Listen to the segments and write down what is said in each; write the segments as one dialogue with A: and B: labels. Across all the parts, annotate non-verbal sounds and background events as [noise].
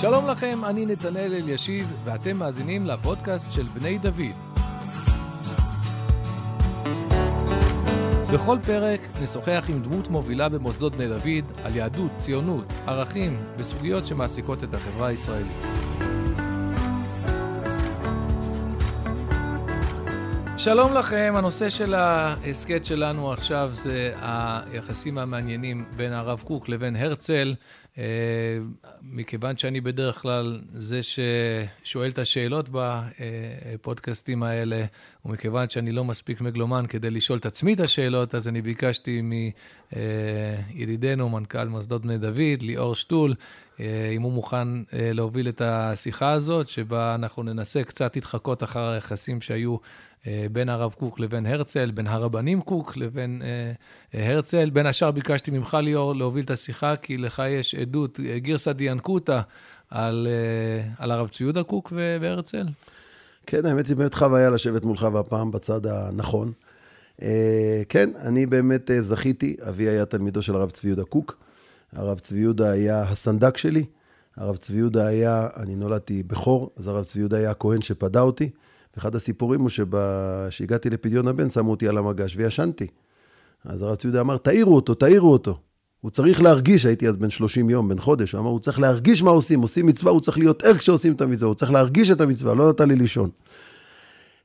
A: שלום לכם, אני נתנאל אלישיב, ואתם מאזינים לפודקאסט של בני דוד. בכל פרק נשוחח עם דמות מובילה במוסדות בני דוד על יהדות, ציונות, ערכים וסוגיות שמעסיקות את החברה הישראלית. שלום לכם, הנושא של ההסכת שלנו עכשיו זה היחסים המעניינים בין הרב קוק לבין הרצל. אה, מכיוון שאני בדרך כלל זה ששואל את השאלות בפודקאסטים האלה, ומכיוון שאני לא מספיק מגלומן כדי לשאול את עצמי את השאלות, אז אני ביקשתי מידידנו, מנכ"ל מוסדות בני דוד, ליאור שטול, אה, אם הוא מוכן אה, להוביל את השיחה הזאת, שבה אנחנו ננסה קצת להתחקות אחר היחסים שהיו בין הרב קוק לבין הרצל, בין הרבנים קוק לבין הרצל. בין השאר ביקשתי ממך, ליאור, להוביל את השיחה, כי לך יש עדות, גרסא דיאנקותא, על, על הרב צבי יהודה קוק והרצל.
B: כן, האמת היא באמת חוויה לשבת מולך, והפעם בצד הנכון. כן, אני באמת זכיתי, אבי היה תלמידו של הרב צבי יהודה קוק. הרב צבי יהודה היה הסנדק שלי. הרב צבי יהודה היה, אני נולדתי בכור, אז הרב צבי יהודה היה הכהן שפדה אותי. ואחד הסיפורים הוא שכשהגעתי לפדיון הבן, שמו אותי על המגש וישנתי. אז הרב צבי יהודה אמר, תעירו אותו, תעירו אותו. הוא צריך להרגיש, הייתי אז בן 30 יום, בן חודש, הוא אמר, הוא צריך להרגיש מה עושים, עושים מצווה, הוא צריך להיות ער כשעושים את המצווה, הוא צריך להרגיש את המצווה, לא נתן לי לישון.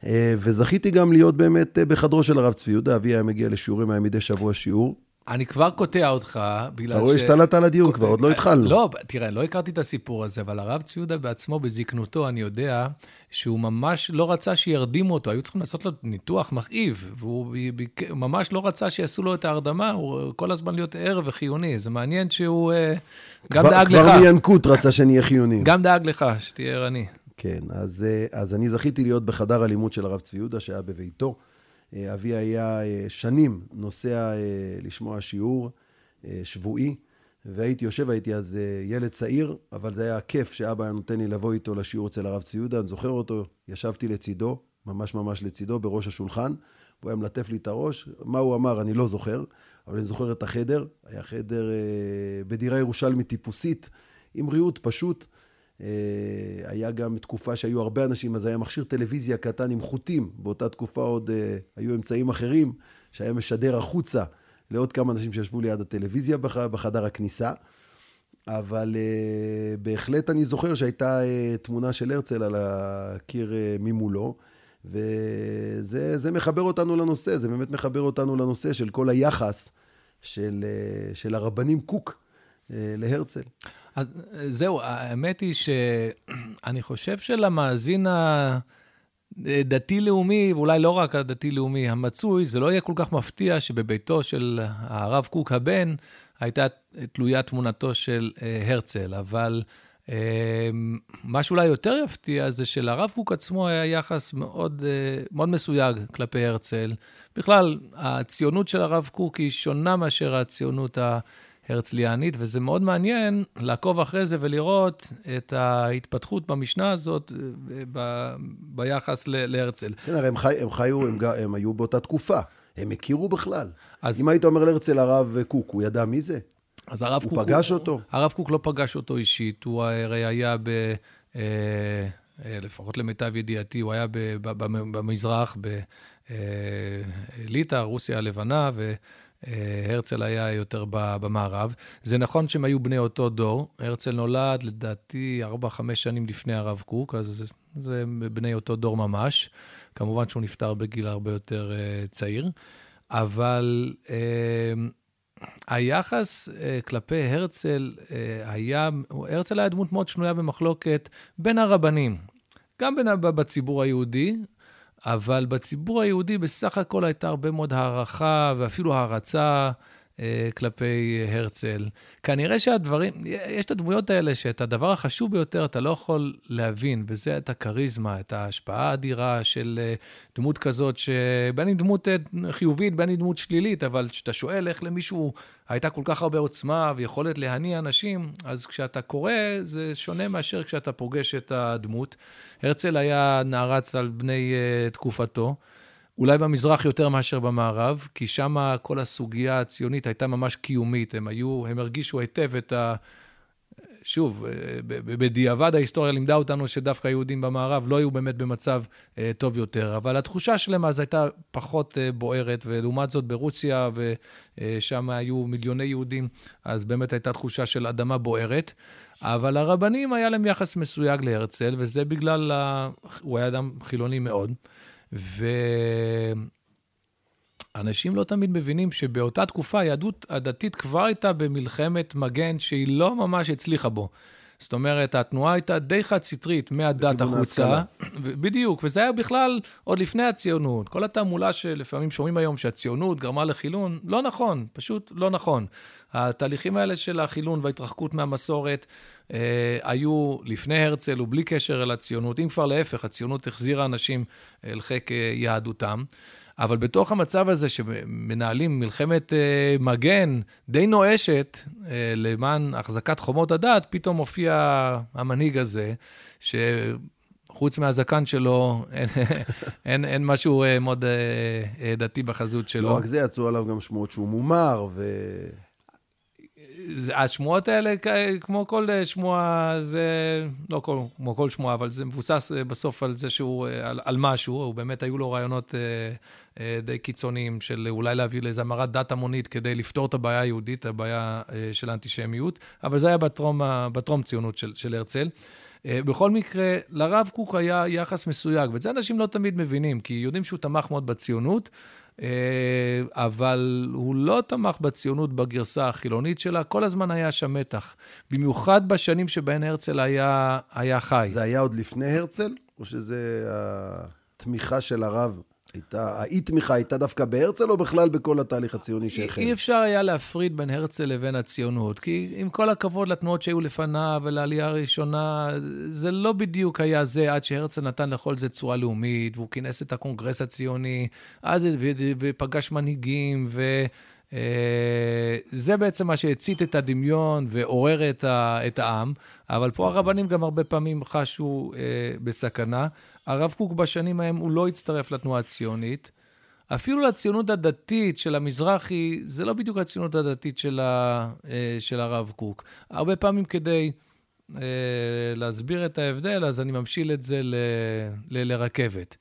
B: אה, וזכיתי גם להיות באמת אה, בחדרו של הרב צבי יהודה, אבי היה מגיע לשיעורים, היה מדי שבוע שיעור,
A: אני כבר קוטע אותך, בגלל ש...
B: אתה רואה השתלטת על הדיון כבר, עוד לא התחלנו.
A: לא, תראה, לא הכרתי את הסיפור הזה, אבל הרב ציודה בעצמו, בזקנותו, אני יודע שהוא ממש לא רצה שירדימו אותו, היו צריכים לעשות לו ניתוח מכאיב, והוא ממש לא רצה שיעשו לו את ההרדמה, הוא כל הזמן להיות ער וחיוני. זה מעניין שהוא אה, גם כבר, דאג
B: כבר
A: לך.
B: כבר מינקות רצה שנהיה חיוניים.
A: גם דאג לך, שתהיה ערני.
B: כן, אז, אה, אז אני זכיתי להיות בחדר הלימוד של הרב צבי יהודה, שהיה בביתו. אה, אבי היה שנים נוסע לשמוע שיעור. אה, שבועי, והייתי יושב, הייתי אז אה, ילד צעיר, אבל זה היה כיף שאבא היה נותן לי לבוא איתו לשיעור אצל הרב צבי יהודה, אני זוכר אותו, ישבתי לצידו, ממש ממש לצידו, בראש השולחן, הוא היה מלטף לי את הראש, מה הוא אמר אני לא זוכר, אבל אני זוכר את החדר, היה חדר אה, בדירה ירושלמית טיפוסית, עם ריהוט פשוט. היה גם תקופה שהיו הרבה אנשים, אז היה מכשיר טלוויזיה קטן עם חוטים, באותה תקופה עוד היו אמצעים אחרים, שהיה משדר החוצה. לעוד כמה אנשים שישבו ליד הטלוויזיה בחדר הכניסה. אבל uh, בהחלט אני זוכר שהייתה תמונה של הרצל על הקיר ממולו, וזה מחבר אותנו לנושא, זה באמת מחבר אותנו לנושא של כל היחס של, של הרבנים קוק להרצל.
A: אז זהו, האמת היא שאני חושב שלמאזין ה... דתי-לאומי, ואולי לא רק הדתי-לאומי המצוי, זה לא יהיה כל כך מפתיע שבביתו של הרב קוק הבן הייתה תלויה תמונתו של אה, הרצל, אבל אה, מה שאולי יותר יפתיע זה שלרב קוק עצמו היה יחס מאוד, אה, מאוד מסויג כלפי הרצל. בכלל, הציונות של הרב קוק היא שונה מאשר הציונות ה... הרצליאנית, וזה מאוד מעניין לעקוב אחרי זה ולראות את ההתפתחות במשנה הזאת אה, ב, ביחס ל, להרצל.
B: כן, הרי הם, חי, הם חיו, הם, הם היו באותה תקופה, הם הכירו בכלל. אז... אם היית אומר להרצל הרב קוק, הוא ידע מי זה?
A: אז הרב
B: הוא
A: קוק...
B: הוא פגש אותו?
A: הרב קוק לא פגש אותו אישית, הוא הרי היה ב... אה, אה, לפחות למיטב ידיעתי, הוא היה ב, ב, ב, במזרח, בליטא, רוסיה הלבנה, ו... אה, הרצל היה יותר במערב. זה נכון שהם היו בני אותו דור. הרצל נולד, לדעתי, 4-5 שנים לפני הרב קוק, אז זה בני אותו דור ממש. כמובן שהוא נפטר בגיל הרבה יותר uh, צעיר, אבל uh, היחס כלפי הרצל היה, הרצל היה דמות מאוד שנויה במחלוקת בין הרבנים, גם בציבור היהודי, אבל בציבור היהודי בסך הכל הייתה הרבה מאוד הערכה ואפילו הערצה כלפי הרצל. כנראה שהדברים, יש את הדמויות האלה שאת הדבר החשוב ביותר אתה לא יכול להבין, וזה את הכריזמה, את ההשפעה האדירה של אה, דמות כזאת, שבין אם דמות אה, חיובית, בין אם דמות שלילית, אבל כשאתה שואל איך למישהו הייתה כל כך הרבה עוצמה ויכולת להניע אנשים, אז כשאתה קורא, זה שונה מאשר כשאתה פוגש את הדמות. הרצל היה נערץ על בני uh, תקופתו. אולי במזרח יותר מאשר במערב, כי שם כל הסוגיה הציונית הייתה ממש קיומית. הם היו, הם הרגישו היטב את שוב, בדיעבד ההיסטוריה לימדה אותנו שדווקא היהודים במערב לא היו באמת במצב טוב יותר, אבל התחושה שלהם אז הייתה פחות בוערת, ולעומת זאת ברוסיה, ושם היו מיליוני יהודים, אז באמת הייתה תחושה של אדמה בוערת. אבל הרבנים, היה להם יחס מסויג להרצל, וזה בגלל, ה... הוא היה אדם חילוני מאוד. ואנשים לא תמיד מבינים שבאותה תקופה היהדות הדתית כבר הייתה במלחמת מגן שהיא לא ממש הצליחה בו. זאת אומרת, התנועה הייתה די חד-סטרית מהדת החוצה. בדיוק, וזה היה בכלל עוד לפני הציונות. כל התעמולה שלפעמים שומעים היום שהציונות גרמה לחילון, לא נכון, פשוט לא נכון. התהליכים האלה של החילון וההתרחקות מהמסורת אה, היו לפני הרצל ובלי קשר אל הציונות, אם כבר להפך, הציונות החזירה אנשים אל חיק אה, יהדותם. אבל בתוך המצב הזה שמנהלים מלחמת אה, מגן די נואשת אה, למען החזקת חומות הדת, פתאום מופיע המנהיג הזה, שחוץ מהזקן שלו, אין, [laughs] אין, אין משהו אה, מאוד אה, אה, דתי בחזות שלו.
B: לא רק זה, יצאו עליו גם שמועות שהוא מומר, ו...
A: השמועות האלה, כמו כל אה, שמועה, זה לא כל, כמו כל שמועה, אבל זה מבוסס אה, בסוף על זה שהוא, אה, על, על משהו, הוא באמת היו לו רעיונות די קיצוניים של אולי להביא לאיזו המרת דת המונית כדי לפתור את הבעיה היהודית, הבעיה של האנטישמיות, אבל זה היה בטרום, בטרום ציונות של, של הרצל. בכל מקרה, לרב קוק היה יחס מסויג, ואת זה אנשים לא תמיד מבינים, כי יודעים שהוא תמך מאוד בציונות, אה, אבל הוא לא תמך בציונות בגרסה החילונית שלה, כל הזמן היה שם מתח. במיוחד בשנים שבהן הרצל היה, היה חי.
B: זה היה עוד לפני הרצל, או שזה התמיכה של הרב הייתה, האי-תמיכה הייתה דווקא בהרצל, או בכלל בכל התהליך הציוני שהחל?
A: אי אפשר היה להפריד בין הרצל לבין הציונות, כי עם כל הכבוד לתנועות שהיו לפניו ולעלייה הראשונה, זה לא בדיוק היה זה עד שהרצל נתן לכל זה צורה לאומית, והוא כינס את הקונגרס הציוני, אז ופגש מנהיגים, ו... אה, זה בעצם מה שהצית את הדמיון ועורר את, את העם, אבל פה הרבנים גם הרבה פעמים חשו אה, בסכנה. הרב קוק בשנים ההם הוא לא הצטרף לתנועה הציונית. אפילו לציונות הדתית של המזרחי, זה לא בדיוק הציונות הדתית של, ה, אה, של הרב קוק. הרבה פעמים כדי אה, להסביר את ההבדל, אז אני ממשיל את זה ל, ל, לרכבת.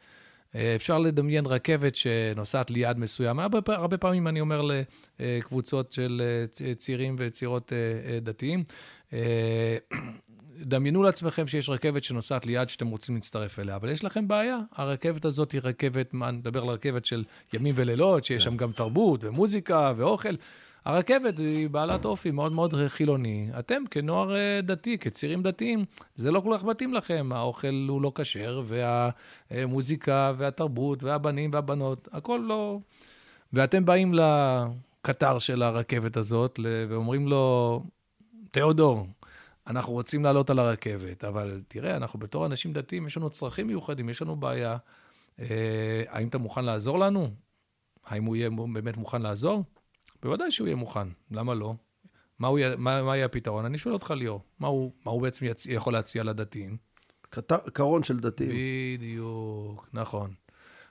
A: אה, אפשר לדמיין רכבת שנוסעת ליעד מסוים. הרבה, הרבה פעמים אני אומר לקבוצות של צעירים וצעירות דתיים, דמיינו לעצמכם שיש רכבת שנוסעת ליד שאתם רוצים להצטרף אליה, אבל יש לכם בעיה. הרכבת הזאת היא רכבת, מה, נדבר על רכבת של ימים ולילות, שיש כן. שם גם תרבות ומוזיקה ואוכל. הרכבת היא בעלת אופי מאוד מאוד חילוני. אתם כנוער אה, דתי, כצעירים דתיים, זה לא כל כך מתאים לכם. האוכל הוא לא כשר, והמוזיקה והתרבות והבנים והבנות, הכל לא... ואתם באים לקטר של הרכבת הזאת ואומרים לו, תיאודור, אנחנו רוצים לעלות על הרכבת, אבל תראה, אנחנו בתור אנשים דתיים, יש לנו צרכים מיוחדים, יש לנו בעיה. אה, האם אתה מוכן לעזור לנו? האם הוא יהיה באמת מוכן לעזור? בוודאי שהוא יהיה מוכן, למה לא? מה, הוא, מה, מה יהיה הפתרון? אני שואל אותך, ליאור, מה הוא, מה הוא בעצם יצ... יכול להציע לדתיים?
B: קרון של דתיים.
A: בדיוק, נכון.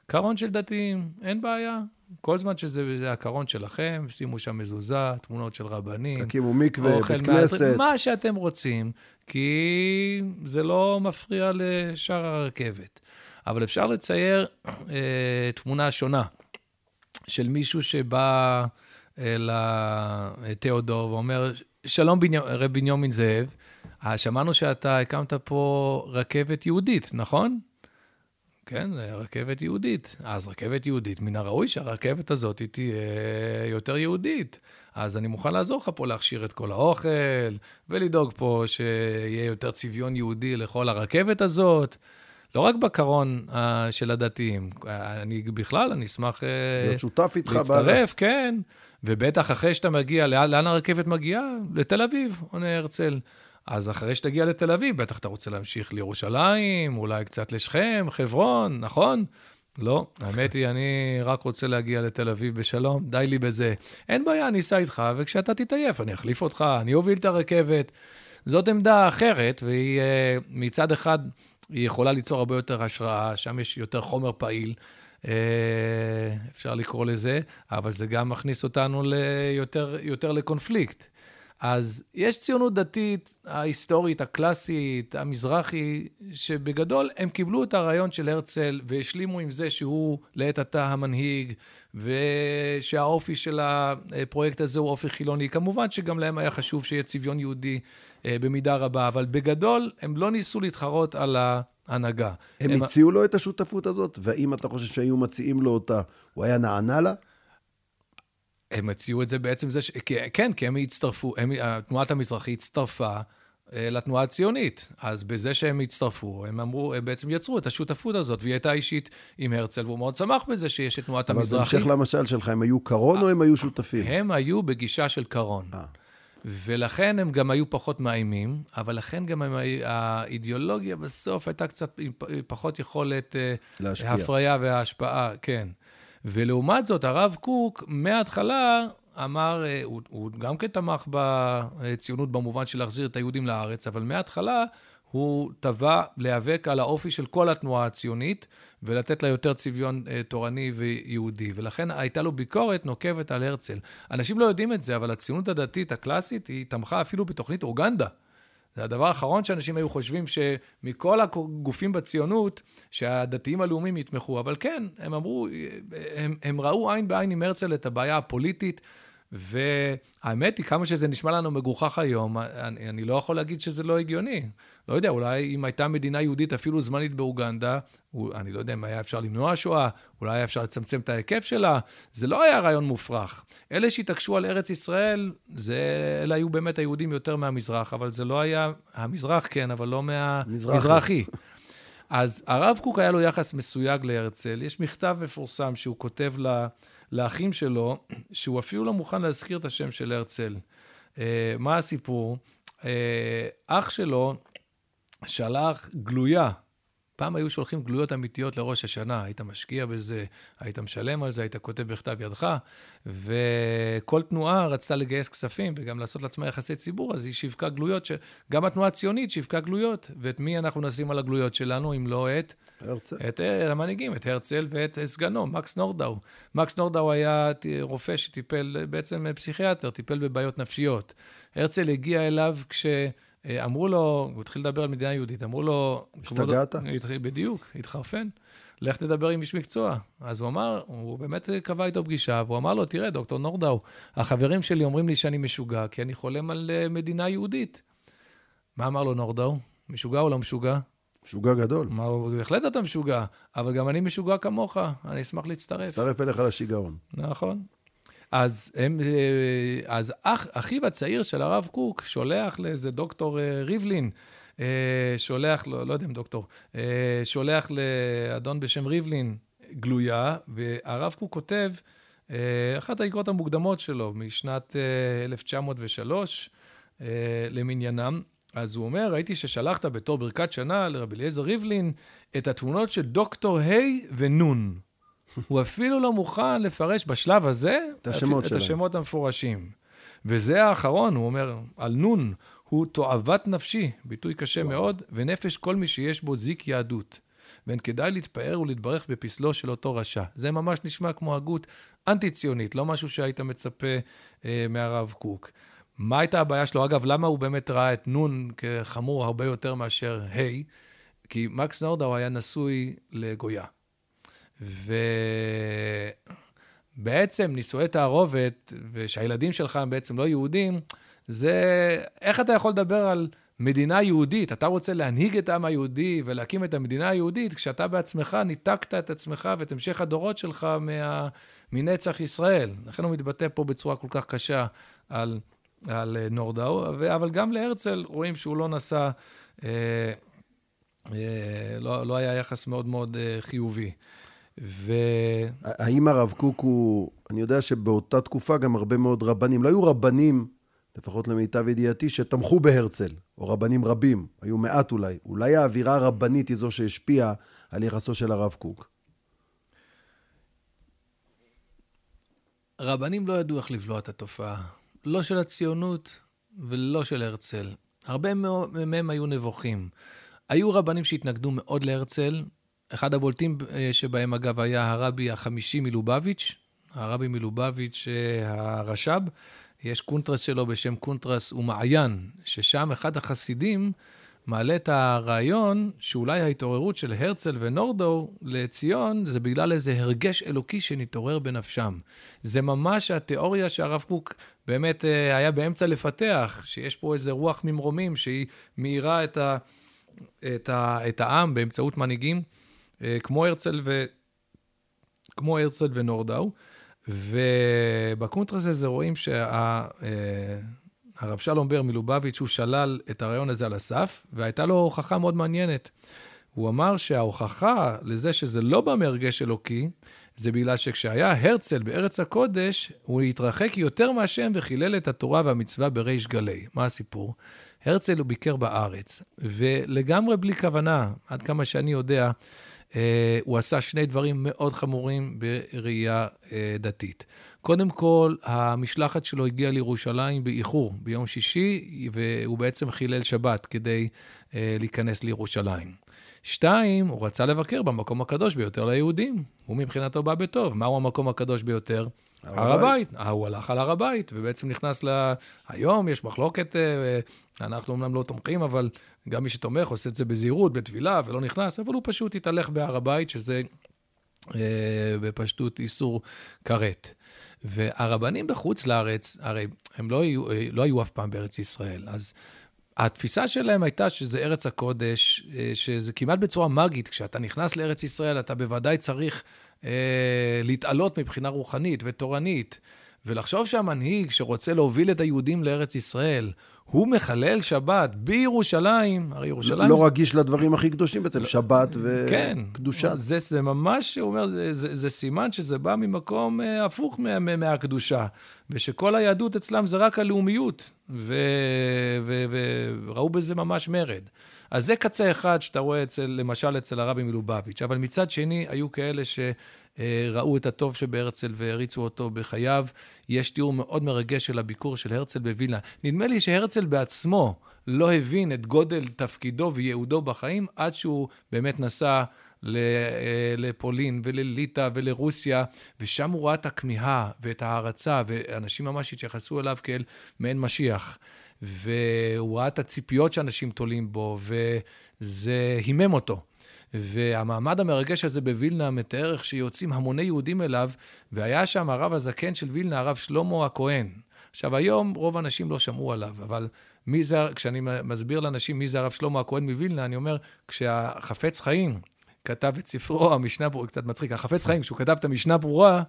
A: קרון של דתיים, אין בעיה. כל זמן שזה הקרון שלכם, שימו שם מזוזה, תמונות של רבנים.
B: תקימו מקווה, בית כנסת.
A: מה שאתם רוצים, כי זה לא מפריע לשאר הרכבת. אבל אפשר לצייר אה, תמונה שונה של מישהו שבא אל תיאודור ואומר, שלום בני... רב בנימין זאב, אה, שמענו שאתה הקמת פה רכבת יהודית, נכון? כן, רכבת יהודית. אז רכבת יהודית, מן הראוי שהרכבת הזאת תהיה יותר יהודית. אז אני מוכן לעזור לך פה להכשיר את כל האוכל, ולדאוג פה שיהיה יותר צביון יהודי לכל הרכבת הזאת. לא רק בקרון uh, של הדתיים, אני בכלל, אני אשמח uh,
B: להיות שותף איתך.
A: להצטרף, כן. ובטח אחרי שאתה מגיע, לאן, לאן הרכבת מגיעה? לתל אביב, עונה הרצל. אז אחרי שתגיע לתל אביב, בטח אתה רוצה להמשיך לירושלים, אולי קצת לשכם, חברון, נכון? לא, האמת היא, אני רק רוצה להגיע לתל אביב בשלום, די לי בזה. אין בעיה, אני אסע איתך, וכשאתה תתעייף, אני אחליף אותך, אני אוביל את הרכבת. זאת עמדה אחרת, והיא אה, מצד אחד, היא יכולה ליצור הרבה יותר השראה, שם יש יותר חומר פעיל. אה, אפשר לקרוא לזה, אבל זה גם מכניס אותנו ליותר, יותר לקונפליקט. אז יש ציונות דתית, ההיסטורית, הקלאסית, המזרחי, שבגדול הם קיבלו את הרעיון של הרצל והשלימו עם זה שהוא לעת עתה המנהיג, ושהאופי של הפרויקט הזה הוא אופי חילוני. כמובן שגם להם היה חשוב שיהיה צביון יהודי אה, במידה רבה, אבל בגדול הם לא ניסו להתחרות על ההנהגה.
B: הם, הם הציעו לו את השותפות הזאת, והאם אתה חושב שהיו מציעים לו אותה, הוא היה נענה לה?
A: הם הציעו את זה בעצם זה ש... כן, כי הם הצטרפו, הם, תנועת המזרחי הצטרפה אה, לתנועה הציונית. אז בזה שהם הצטרפו, הם אמרו, הם בעצם יצרו את השותפות הזאת, והיא הייתה אישית עם הרצל, והוא מאוד שמח בזה שיש את תנועת המזרחי.
B: אבל בהמשך למשל שלך, הם היו קרון או הם היו שותפים?
A: הם היו בגישה של קרון. 아. אה. ולכן הם גם היו פחות מאיימים, אבל לכן גם הם, האידיאולוגיה בסוף הייתה קצת עם פחות יכולת אה, להשפיע. הפריה והשפעה, כן. ולעומת זאת, הרב קוק, מההתחלה אמר, אה, הוא, הוא גם כן תמך בציונות במובן של להחזיר את היהודים לארץ, אבל מההתחלה הוא תבע להיאבק על האופי של כל התנועה הציונית, ולתת לה יותר צביון אה, תורני ויהודי. ולכן הייתה לו ביקורת נוקבת על הרצל. אנשים לא יודעים את זה, אבל הציונות הדתית הקלאסית, היא תמכה אפילו בתוכנית אוגנדה. זה הדבר האחרון שאנשים היו חושבים שמכל הגופים בציונות, שהדתיים הלאומיים יתמכו. אבל כן, הם אמרו, הם, הם ראו עין בעין עם הרצל את הבעיה הפוליטית, והאמת היא, כמה שזה נשמע לנו מגוחך היום, אני, אני לא יכול להגיד שזה לא הגיוני. לא יודע, אולי אם הייתה מדינה יהודית אפילו זמנית באוגנדה, אני לא יודע אם היה אפשר למנוע שואה, אולי היה אפשר לצמצם את ההיקף שלה, זה לא היה רעיון מופרך. אלה שהתעקשו על ארץ ישראל, זה, אלה היו באמת היהודים יותר מהמזרח, אבל זה לא היה, המזרח כן, אבל לא מהמזרחי. אז הרב קוק היה לו יחס מסויג להרצל. יש מכתב מפורסם שהוא כותב לה, לאחים שלו, שהוא אפילו לא מוכן להזכיר את השם של הרצל. Uh, מה הסיפור? Uh, אח שלו שלח גלויה פעם היו שולחים גלויות אמיתיות לראש השנה, היית משקיע בזה, היית משלם על זה, היית כותב בכתב ידך, וכל תנועה רצתה לגייס כספים וגם לעשות לעצמה יחסי ציבור, אז היא שיווקה גלויות, ש... גם התנועה הציונית שיווקה גלויות, ואת מי אנחנו נשים על הגלויות שלנו, אם לא את...
B: הרצל.
A: את אה, המנהיגים, את הרצל ואת סגנו, מקס נורדאו. מקס נורדאו היה רופא שטיפל, בעצם פסיכיאטר, טיפל בבעיות נפשיות. הרצל הגיע אליו כש... אה, אמרו לו, הוא התחיל לדבר על מדינה יהודית, אמרו לו...
B: השתגעת?
A: בדיוק, התחרפן. לך תדבר עם איש מקצוע. אז הוא אמר, הוא באמת קבע איתו פגישה, והוא אמר לו, תראה, דוקטור נורדאו, החברים שלי אומרים לי שאני משוגע, כי אני חולם על אה, מדינה יהודית. מה אמר לו נורדאו? משוגע או לא משוגע?
B: משוגע גדול.
A: לו, בהחלט אתה משוגע, אבל גם אני משוגע כמוך, אני אשמח להצטרף.
B: להצטרף אליך לשיגעון.
A: נכון. אז, הם, אה, אז אח, אחיו הצעיר של הרב קוק שולח לאיזה דוקטור אה, ריבלין, אה, שולח, לא, לא יודע אם דוקטור, שולח לאדון בשם ריבלין גלויה, והרב קוק כותב, אחת האגרות המוקדמות שלו משנת 1903 למניינם, אז הוא אומר, ראיתי ששלחת בתור ברכת שנה לרבי אליעזר ריבלין את התמונות של דוקטור ה' ונ'. הוא אפילו לא מוכן לפרש בשלב הזה
B: את השמות,
A: את השמות המפורשים. וזה האחרון, הוא אומר, על נון, הוא תועבת נפשי, ביטוי קשה וואו. מאוד, ונפש כל מי שיש בו זיק יהדות. ואין כדאי להתפאר ולהתברך בפסלו של אותו רשע. זה ממש נשמע כמו הגות אנטי-ציונית, לא משהו שהיית מצפה אה, מהרב קוק. מה הייתה הבעיה שלו? אגב, למה הוא באמת ראה את נון כחמור הרבה יותר מאשר ה'? כי מקס נורדאו היה נשוי לגויה. ובעצם נישואי תערובת, ושהילדים שלך הם בעצם לא יהודים, זה איך אתה יכול לדבר על מדינה יהודית? אתה רוצה להנהיג את העם היהודי ולהקים את המדינה היהודית, כשאתה בעצמך ניתקת את עצמך ואת המשך הדורות שלך מה, מנצח ישראל. לכן הוא מתבטא פה בצורה כל כך קשה על, על נורדאו, אבל גם להרצל רואים שהוא לא נשא, אה, אה, לא, לא היה יחס מאוד מאוד אה, חיובי.
B: ו... האם הרב קוק הוא... אני יודע שבאותה תקופה גם הרבה מאוד רבנים, לא היו רבנים, לפחות למיטב ידיעתי, שתמכו בהרצל, או רבנים רבים, היו מעט אולי. אולי האווירה הרבנית היא זו שהשפיעה על יחסו של הרב קוק.
A: רבנים לא ידעו איך לבלוע את התופעה, לא של הציונות ולא של הרצל. הרבה מהם היו נבוכים. היו רבנים שהתנגדו מאוד להרצל, אחד הבולטים אה, שבהם, אגב, היה הרבי החמישי מלובביץ', הרבי מלובביץ', אה, הרש"ב, יש קונטרס שלו בשם קונטרס ומעיין, ששם אחד החסידים מעלה את הרעיון שאולי ההתעוררות של הרצל ונורדו לציון זה בגלל איזה הרגש אלוקי שנתעורר בנפשם. זה ממש התיאוריה שהרב קוק באמת אה, היה באמצע לפתח, שיש פה איזה רוח ממרומים שהיא מאירה את, ה, את, ה, את העם באמצעות מנהיגים כמו הרצל, ו, כמו הרצל ונורדאו. ובקונטרס הזה רואים שה... אה, שלום בר מלובביץ', הוא שלל את הרעיון הזה על הסף, והייתה לו הוכחה מאוד מעניינת. הוא אמר שההוכחה לזה שזה לא בא מהרגש אלוקי, זה בגלל שכשהיה הרצל בארץ הקודש, הוא התרחק יותר מהשם וחילל את התורה והמצווה בריש גלי. מה הסיפור? הרצל הוא ביקר בארץ, ולגמרי בלי כוונה, עד כמה שאני יודע, אה, הוא עשה שני דברים מאוד חמורים בראייה אה, דתית. קודם כל, המשלחת שלו הגיעה לירושלים באיחור, ביום שישי, והוא בעצם חילל שבת כדי אה, להיכנס לירושלים. שתיים, הוא רצה לבקר במקום הקדוש ביותר ליהודים. הוא מבחינתו בא בטוב. מהו המקום הקדוש ביותר? הר הבית. אה, הוא הלך על הר הבית, ובעצם נכנס ל... היום יש מחלוקת, אה, אנחנו אומנם לא תומכים, אבל גם מי שתומך עושה את זה בזהירות, בתפילה, ולא נכנס, אבל הוא פשוט התהלך בהר הבית, שזה אה, בפשטות איסור כרת. והרבנים בחוץ לארץ, הרי הם לא היו, לא היו אף פעם בארץ ישראל, אז התפיסה שלהם הייתה שזה ארץ הקודש, אה, שזה כמעט בצורה מגית, כשאתה נכנס לארץ ישראל, אתה בוודאי צריך אה, להתעלות מבחינה רוחנית ותורנית, ולחשוב שהמנהיג שרוצה להוביל את היהודים לארץ ישראל, הוא מחלל שבת בירושלים, הרי ירושלים...
B: לא רגיש לדברים הכי קדושים בעצם, שבת וקדושה.
A: כן, זה, זה ממש, הוא אומר, זה, זה, זה סימן שזה בא ממקום אה, הפוך מה, מה, מהקדושה, ושכל היהדות אצלם זה רק הלאומיות, ו, ו, וראו בזה ממש מרד. אז זה קצה אחד שאתה רואה אצל, למשל אצל הרבי מלובביץ', אבל מצד שני, היו כאלה ש... ראו את הטוב שבהרצל והריצו אותו בחייו. יש תיאור מאוד מרגש של הביקור של הרצל בווילנה. נדמה לי שהרצל בעצמו לא הבין את גודל תפקידו וייעודו בחיים עד שהוא באמת נסע אה, לפולין ולליטא ולרוסיה, ושם הוא ראה את הכמיהה ואת ההערצה, ואנשים ממש התייחסו אליו כאל מעין משיח. והוא ראה את הציפיות שאנשים תולים בו, וזה הימם אותו. והמעמד המרגש הזה בווילנה מתאר איך שיוצאים המוני יהודים אליו, והיה שם הרב הזקן של וילנה, הרב שלמה הכהן. עכשיו, היום רוב האנשים לא שמעו עליו, אבל מי זה, כשאני מסביר לאנשים מי זה הרב שלמה הכהן מווילנה, אני אומר, כשהחפץ חיים כתב את ספרו, המשנה ברורה, קצת מצחיק, החפץ חיים, כשהוא כתב את המשנה ברורה,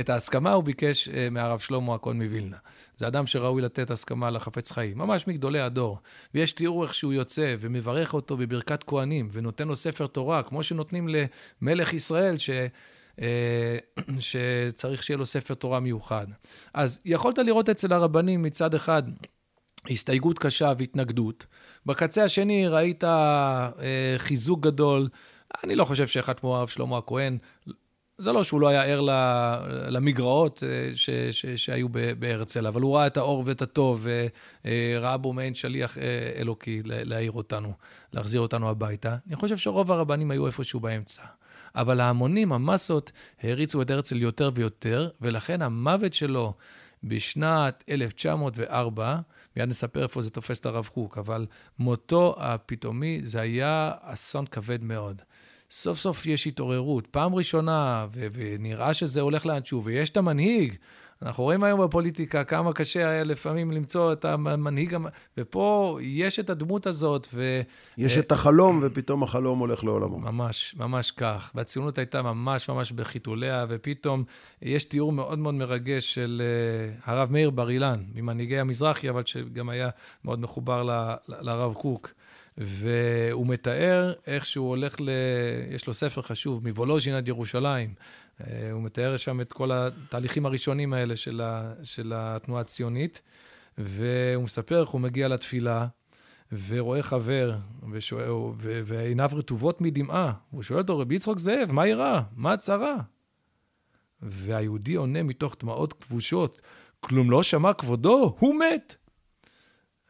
A: את ההסכמה הוא ביקש uh, מהרב שלמה הכהן מווילנה. זה אדם שראוי לתת הסכמה לחפץ חיים, ממש מגדולי הדור. ויש תיאור איך שהוא יוצא ומברך אותו בברכת כהנים, ונותן לו ספר תורה, כמו שנותנים למלך ישראל, ש... uh, [clears throat] שצריך שיהיה לו ספר תורה מיוחד. אז יכולת לראות אצל הרבנים מצד אחד הסתייגות קשה והתנגדות. בקצה השני ראית uh, חיזוק גדול. אני לא חושב שאחד כמו הרב שלמה הכהן זה לא שהוא לא היה ער למגרעות אה, ש, ש, שהיו בהרצל, אבל הוא ראה את האור ואת הטוב, וראה בו מעין שליח אה, אלוקי להעיר אותנו, להחזיר אותנו הביתה. אני חושב שרוב הרבנים היו איפשהו באמצע. אבל ההמונים, המסות, העריצו את הרצל יותר ויותר, ולכן המוות שלו בשנת 1904, מיד נספר איפה זה תופס את הרב קוק, אבל מותו הפתאומי, זה היה אסון כבד מאוד. סוף סוף יש התעוררות, פעם ראשונה, ו- ונראה שזה הולך לאנשהו, ויש את המנהיג. אנחנו רואים היום בפוליטיקה כמה קשה היה לפעמים למצוא את המנהיג, ופה יש את הדמות הזאת. ו...
B: יש את החלום, ופתאום החלום הולך לעולמו.
A: ממש, ממש כך. והציונות הייתה ממש ממש בחיתוליה, ופתאום יש תיאור מאוד מאוד מרגש של אה, הרב מאיר בר אילן, ממנהיגי המזרחי, אבל שגם היה מאוד מחובר ל... לרב קוק. והוא מתאר איך שהוא הולך ל... יש לו ספר חשוב, מוולוז'ין עד ירושלים. אה, הוא מתאר שם את כל התהליכים הראשונים האלה של, ה... של התנועה הציונית, והוא מספר איך הוא מגיע לתפילה, ורואה חבר, ושואל, ו... ועיניו רטובות מדמעה. הוא שואל אותו, רבי יצחוק זאב, מה אירע? מה הצרה? והיהודי עונה מתוך דמעות כבושות, כלום לא שמע כבודו, הוא מת.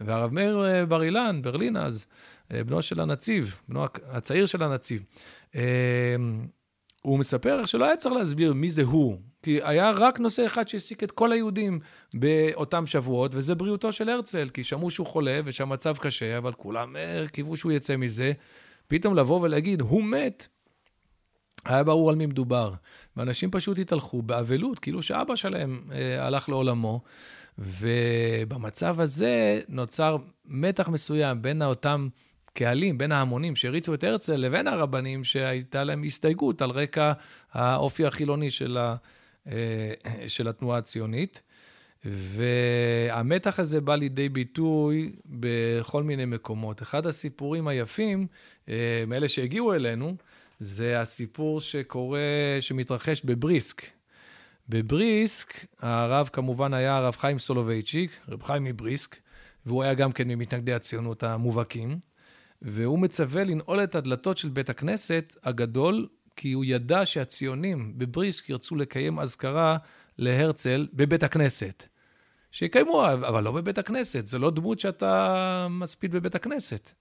A: והרב מאיר אה, בר אילן, ברלין אז, אה, בנו של הנציב, בנו הצעיר של הנציב, אה, הוא מספר איך שלא היה צריך להסביר מי זה הוא, כי היה רק נושא אחד שהעסיק את כל היהודים באותם שבועות, וזה בריאותו של הרצל, כי שמעו שהוא חולה ושהמצב קשה, אבל כולם אה, קיוו שהוא יצא מזה. פתאום לבוא ולהגיד, הוא מת, היה ברור על מי מדובר. ואנשים פשוט התהלכו באבלות, כאילו שאבא שלהם הלך לעולמו. ובמצב הזה נוצר מתח מסוים בין אותם קהלים, בין ההמונים שהריצו את הרצל לבין הרבנים שהייתה להם הסתייגות על רקע האופי החילוני של, ה, אה, של התנועה הציונית. והמתח הזה בא לידי ביטוי בכל מיני מקומות. אחד הסיפורים היפים, אה, מאלה שהגיעו אלינו, זה הסיפור שקורה, שמתרחש בבריסק. בבריסק, הרב כמובן היה הרב חיים סולובייצ'יק, רב חיים מבריסק, והוא היה גם כן ממתנגדי הציונות המובהקים, והוא מצווה לנעול את הדלתות של בית הכנסת הגדול, כי הוא ידע שהציונים בבריסק ירצו לקיים אזכרה להרצל בבית הכנסת. שיקיימו, אבל לא בבית הכנסת, זה לא דמות שאתה מספיד בבית הכנסת.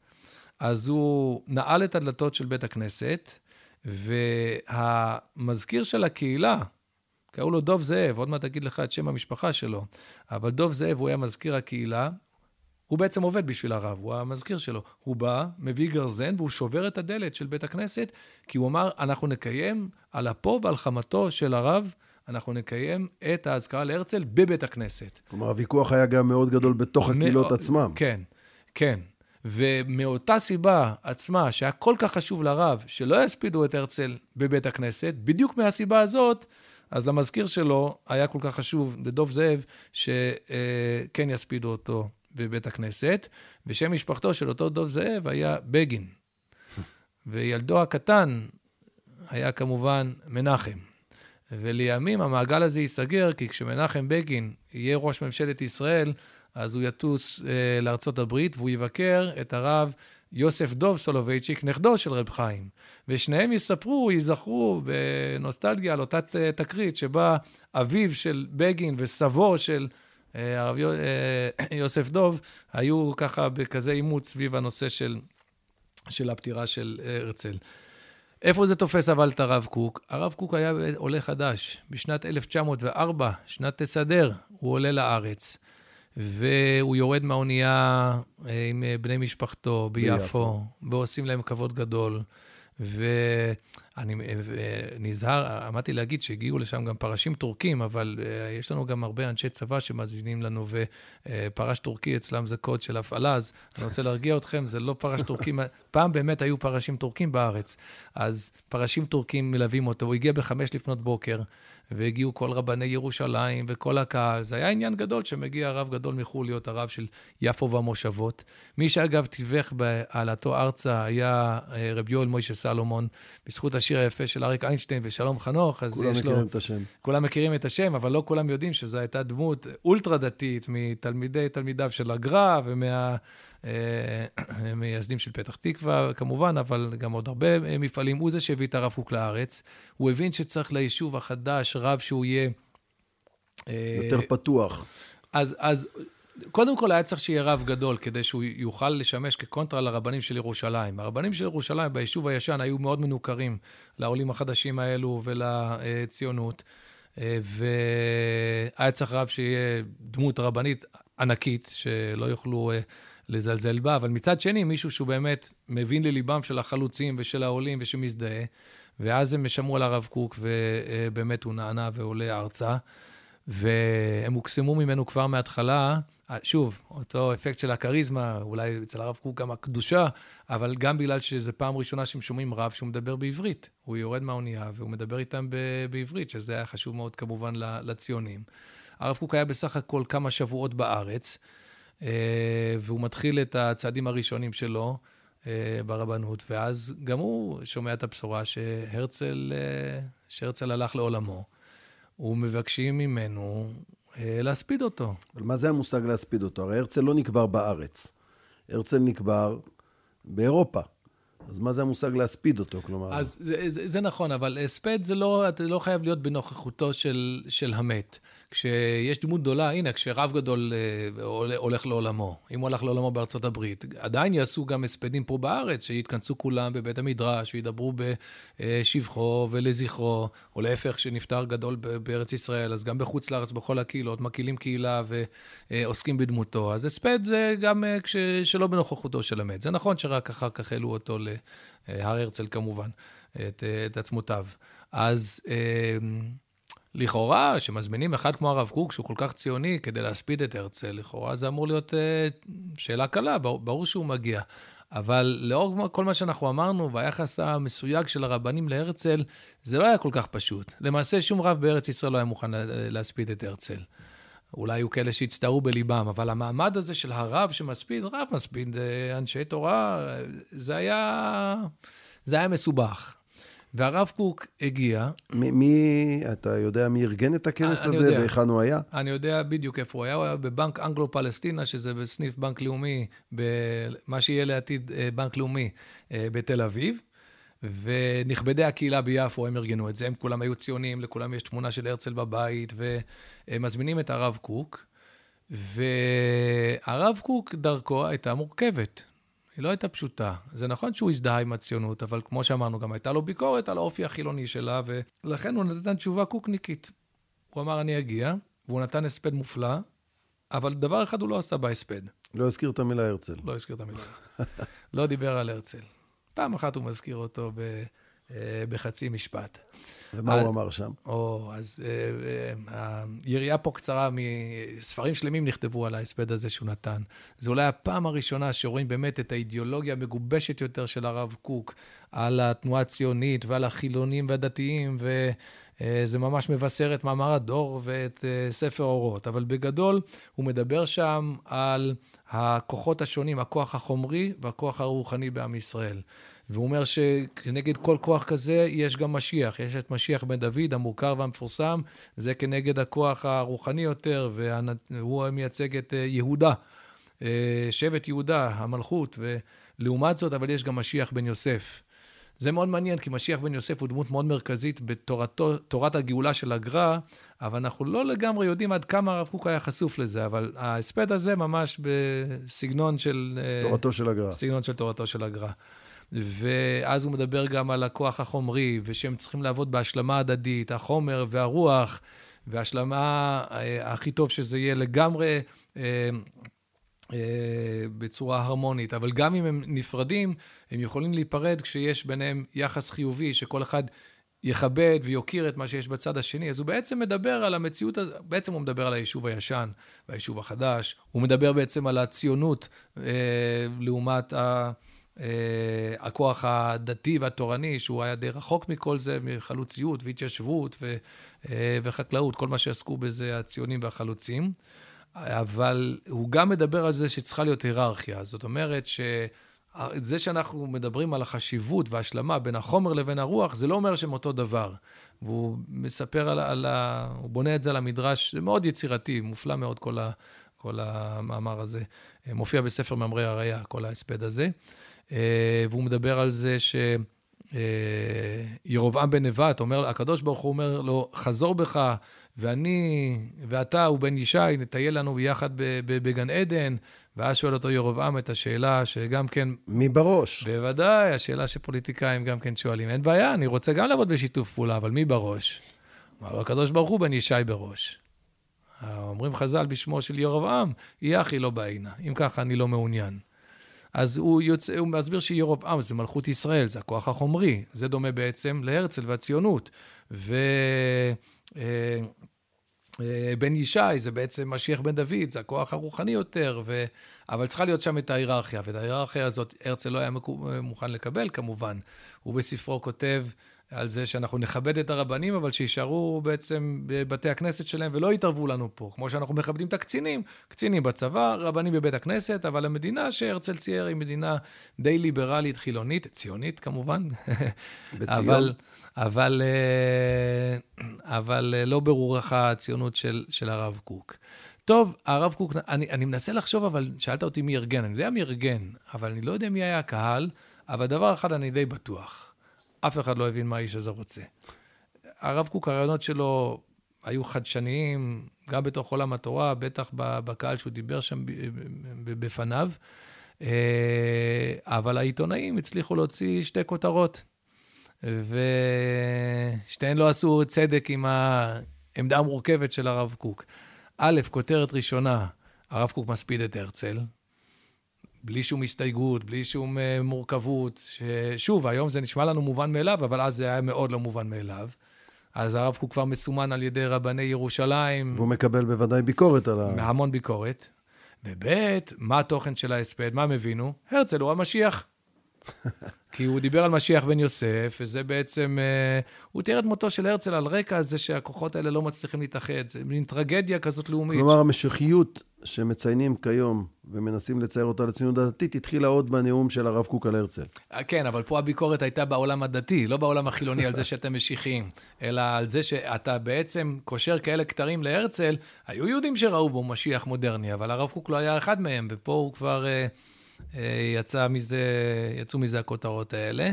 A: אז הוא נעל את הדלתות של בית הכנסת, והמזכיר של הקהילה, קראו לו דוב זאב, עוד מעט אגיד לך את שם המשפחה שלו, אבל דוב זאב, הוא היה מזכיר הקהילה, הוא בעצם עובד בשביל הרב, הוא המזכיר שלו. הוא בא, מביא גרזן, והוא שובר את הדלת של בית הכנסת, כי הוא אמר, אנחנו נקיים על אפו ועל חמתו של הרב, אנחנו נקיים את האזכרה להרצל בבית הכנסת.
B: כלומר, הוויכוח היה גם מאוד גדול בתוך הקהילות עצמם.
A: כן, כן. ומאותה סיבה עצמה, שהיה כל כך חשוב לרב שלא יספידו את הרצל בבית הכנסת, בדיוק מהסיבה הזאת, אז למזכיר שלו היה כל כך חשוב, לדוב זאב, שכן יספידו אותו בבית הכנסת, ושם משפחתו של אותו דוב זאב היה בגין. וילדו הקטן היה כמובן מנחם. ולימים המעגל הזה ייסגר, כי כשמנחם בגין יהיה ראש ממשלת ישראל, אז הוא יטוס אה, לארצות הברית והוא יבקר את הרב יוסף דוב סולובייצ'יק, נכדו של רב חיים. ושניהם יספרו, ייזכרו בנוסטלגיה על אותה תקרית שבה אביו של בגין וסבו של אה, הרב אה, [clears throat] יוסף דוב היו ככה בכזה עימות סביב הנושא של, של הפטירה של הרצל. איפה זה תופס אבל את הרב קוק? הרב קוק היה עולה חדש. בשנת 1904, שנת תסדר, הוא עולה לארץ. והוא יורד מהאונייה אה, עם אה, בני משפחתו ביפו, ועושים להם כבוד גדול. ואני אה, נזהר, עמדתי להגיד שהגיעו לשם גם פרשים טורקים, אבל יש לנו גם הרבה אנשי צבא שמאזינים לנו, ופרש טורקי אצלם זה קוד של הפעלה, אז אני רוצה להרגיע אתכם, זה לא פרש טורקים, [laughs] פעם באמת היו פרשים טורקים בארץ, אז פרשים טורקים מלווים אותו, הוא הגיע בחמש לפנות בוקר. והגיעו כל רבני ירושלים וכל הקהל. זה היה עניין גדול שמגיע רב גדול מחו"ל להיות הרב של יפו והמושבות. מי שאגב תיווך בהעלתו ארצה היה אה, רב יואל מוישה סלומון, בזכות השיר היפה של אריק איינשטיין ושלום חנוך,
B: אז יש לו... כולם מכירים את השם.
A: כולם מכירים את השם, אבל לא כולם יודעים שזו הייתה דמות אולטרה דתית מתלמידי תלמידיו של הגר"א ומה... אה, [clears throat] מייסדים של פתח תקווה, כמובן, אבל גם עוד הרבה אה, מפעלים. הוא זה שהביא את הרב קוק לארץ. הוא הבין שצריך ליישוב החדש רב שהוא יהיה...
B: אה, יותר פתוח.
A: אז, אז קודם כל היה צריך שיהיה רב גדול, כדי שהוא יוכל לשמש כקונטרה לרבנים של ירושלים. הרבנים של ירושלים ביישוב הישן היו מאוד מנוכרים לעולים החדשים האלו ולציונות, והיה צריך רב שיהיה דמות רבנית ענקית, שלא יוכלו לזלזל בה, אבל מצד שני, מישהו שהוא באמת מבין לליבם של החלוצים ושל העולים ושמזדהה, ואז הם שמעו על הרב קוק, ובאמת הוא נענה ועולה ארצה, והם הוקסמו ממנו כבר מההתחלה. שוב, אותו אפקט של הכריזמה, אולי אצל הרב קוק גם הקדושה, אבל גם בגלל שזו פעם ראשונה שהם שומעים רב שהוא מדבר בעברית. הוא יורד מהאונייה והוא מדבר איתם בעברית, שזה היה חשוב מאוד כמובן לציונים. הרב קוק היה בסך הכל כמה שבועות בארץ. אה, והוא מתחיל את הצעדים הראשונים שלו אה, ברבנות, ואז גם הוא שומע את הבשורה שהרצל, אה, שהרצל הלך לעולמו. ומבקשים ממנו להספיד אותו.
B: אבל מה זה המושג להספיד אותו? הרי הרצל לא נקבר בארץ. הרצל נקבר באירופה. אז מה זה המושג להספיד אותו? כלומר...
A: אז זה, זה, זה נכון, אבל הספד זה לא, לא חייב להיות בנוכחותו של, של המת. כשיש דמות גדולה, הנה, כשרב גדול אה, הולך לעולמו, אם הוא הלך לעולמו בארצות הברית, עדיין יעשו גם הספדים פה בארץ, שיתכנסו כולם בבית המדרש, וידברו בשבחו ולזכרו, או להפך, כשנפטר גדול בארץ ישראל, אז גם בחוץ לארץ, בכל הקהילות, מקילים קהילה ועוסקים בדמותו. אז הספד זה גם אה, שלא בנוכחותו של המת. זה נכון שרק אחר כך העלו אותו להר הרצל כמובן, את, את עצמותיו. אז... אה, לכאורה, שמזמינים אחד כמו הרב קוק, שהוא כל כך ציוני, כדי להספיד את הרצל, לכאורה זה אמור להיות uh, שאלה קלה, ברור שהוא מגיע. אבל לאור כל מה שאנחנו אמרנו, והיחס המסויג של הרבנים להרצל, זה לא היה כל כך פשוט. למעשה, שום רב בארץ ישראל לא היה מוכן להספיד את הרצל. אולי היו כאלה שהצטערו בליבם, אבל המעמד הזה של הרב שמספיד, רב מספיד אה, אנשי תורה, זה היה, זה היה מסובך. והרב קוק הגיע.
B: מי, מי, אתה יודע מי ארגן את הכנס הזה והיכן הוא היה?
A: אני יודע בדיוק איפה הוא היה, הוא היה בבנק אנגלו-פלסטינה, שזה בסניף בנק לאומי, במה שיהיה לעתיד אה, בנק לאומי אה, בתל אביב. ונכבדי הקהילה ביפו, הם ארגנו את זה, הם כולם היו ציונים, לכולם יש תמונה של הרצל בבית, והם מזמינים את הרב קוק, והרב קוק, דרכו הייתה מורכבת. היא לא הייתה פשוטה. זה נכון שהוא הזדהה עם הציונות, אבל כמו שאמרנו, גם הייתה לו ביקורת על האופי החילוני שלה, ולכן הוא נתן תשובה קוקניקית. הוא אמר, אני אגיע, והוא נתן הספד מופלא, אבל דבר אחד הוא לא עשה בהספד.
B: לא הזכיר את המילה הרצל.
A: לא הזכיר את המילה הרצל. לא דיבר על הרצל. פעם אחת הוא מזכיר אותו ב, בחצי משפט.
B: ומה הוא אמר שם?
A: או, אז אה, אה, היריעה פה קצרה, ספרים שלמים נכתבו על ההספד הזה שהוא נתן. זו אולי הפעם הראשונה שרואים באמת את האידיאולוגיה המגובשת יותר של הרב קוק, על התנועה הציונית ועל החילונים והדתיים, וזה ממש מבשר את מאמר הדור ואת ספר אורות. אבל בגדול, הוא מדבר שם על הכוחות השונים, הכוח החומרי והכוח הרוחני בעם ישראל. והוא אומר שכנגד כל כוח כזה יש גם משיח. יש את משיח בן דוד, המוכר והמפורסם, זה כנגד הכוח הרוחני יותר, והוא מייצג את אה, יהודה, אה, שבט יהודה, המלכות, ולעומת זאת, אבל יש גם משיח בן יוסף. זה מאוד מעניין, כי משיח בן יוסף הוא דמות מאוד מרכזית בתורת הגאולה של הגר"א, אבל אנחנו לא לגמרי יודעים עד כמה הרב קוק היה חשוף לזה, אבל ההספד הזה ממש בסגנון של...
B: אה, תורתו של הגר"א.
A: סגנון של תורתו של הגר"א. ואז הוא מדבר גם על הכוח החומרי, ושהם צריכים לעבוד בהשלמה הדדית, החומר והרוח, והשלמה אה, הכי טוב שזה יהיה לגמרי אה, אה, בצורה הרמונית. אבל גם אם הם נפרדים, הם יכולים להיפרד כשיש ביניהם יחס חיובי, שכל אחד יכבד ויוקיר את מה שיש בצד השני. אז הוא בעצם מדבר על המציאות, בעצם הוא מדבר על היישוב הישן והיישוב החדש. הוא מדבר בעצם על הציונות לעומת ה... Uh, הכוח הדתי והתורני, שהוא היה די רחוק מכל זה, מחלוציות והתיישבות ו, uh, וחקלאות, כל מה שעסקו בזה הציונים והחלוצים. אבל הוא גם מדבר על זה שצריכה להיות היררכיה. זאת אומרת שזה שאנחנו מדברים על החשיבות וההשלמה בין החומר לבין הרוח, זה לא אומר שהם אותו דבר. והוא מספר על, על ה... הוא בונה את זה על המדרש, זה מאוד יצירתי, מופלא מאוד כל, ה, כל המאמר הזה. מופיע בספר ממרי הראייה, כל ההספד הזה. אה, והוא מדבר על זה שירובעם בן נבט אומר, הקדוש ברוך הוא אומר לו, חזור בך, ואני ואתה ובן ישי נטייל לנו ביחד בגן עדן. ואז שואל אותו ירובעם את השאלה שגם כן...
B: מי בראש?
A: בוודאי, השאלה שפוליטיקאים גם כן שואלים. אין בעיה, אני רוצה גם לעבוד בשיתוף פעולה, אבל מי בראש? אמר לו הקדוש ברוך הוא בן ישי בראש. אומרים חז"ל בשמו של ירובעם, אחי לא בעינה. אם ככה, אני לא מעוניין. אז הוא, יוצא, הוא מסביר שירובעם זה מלכות ישראל, זה הכוח החומרי. זה דומה בעצם להרצל והציונות. ובן אה, אה, ישי זה בעצם משיח בן דוד, זה הכוח הרוחני יותר, ו... אבל צריכה להיות שם את ההיררכיה, ואת ההיררכיה הזאת הרצל לא היה מוכן לקבל כמובן. הוא בספרו כותב, על זה שאנחנו נכבד את הרבנים, אבל שיישארו בעצם בבתי הכנסת שלהם ולא יתערבו לנו פה. כמו שאנחנו מכבדים את הקצינים, קצינים בצבא, רבנים בבית הכנסת, אבל המדינה שהרצל צייר היא מדינה די ליברלית, חילונית, ציונית כמובן. בציון. [laughs] אבל, אבל, אה, אבל אה, לא ברוח הציונות של, של הרב קוק. טוב, הרב קוק, אני, אני מנסה לחשוב, אבל שאלת אותי מי ארגן, אני יודע מי ארגן, אבל אני לא יודע מי היה הקהל, אבל דבר אחד אני די בטוח. אף אחד לא הבין מה האיש הזה רוצה. הרב קוק, הרעיונות שלו היו חדשניים, גם בתוך עולם התורה, בטח בקהל שהוא דיבר שם בפניו. אה, אבל העיתונאים הצליחו להוציא שתי כותרות, ושתיהן לא עשו צדק עם העמדה המורכבת של הרב קוק. א', כותרת ראשונה, הרב קוק מספיד את הרצל, בלי שום הסתייגות, בלי שום אה, מורכבות, ששוב, היום זה נשמע לנו מובן מאליו, אבל אז זה היה מאוד לא מובן מאליו. אז הרב קוק כבר מסומן על ידי רבני ירושלים.
B: והוא מקבל בוודאי ביקורת על ה...
A: המון ביקורת. וב', מה התוכן של ההספד? מה הם הבינו? הרצל הוא המשיח. [laughs] כי הוא דיבר על משיח בן יוסף, וזה בעצם, uh, הוא תיאר את מותו של הרצל על רקע זה שהכוחות האלה לא מצליחים להתאחד. זה מין טרגדיה כזאת לאומית.
B: כלומר, המשיחיות שמציינים כיום ומנסים לצייר אותה לציונות הדתית, התחילה עוד בנאום של הרב קוק על הרצל.
A: אה, כן, אבל פה הביקורת הייתה בעולם הדתי, לא בעולם החילוני על זה שאתם משיחיים, אלא על זה שאתה בעצם קושר כאלה כתרים להרצל. היו יהודים שראו בו משיח מודרני, אבל הרב קוק לא היה אחד מהם, ופה הוא כבר... Uh, אה, יצא מזה, יצאו מזה הכותרות האלה.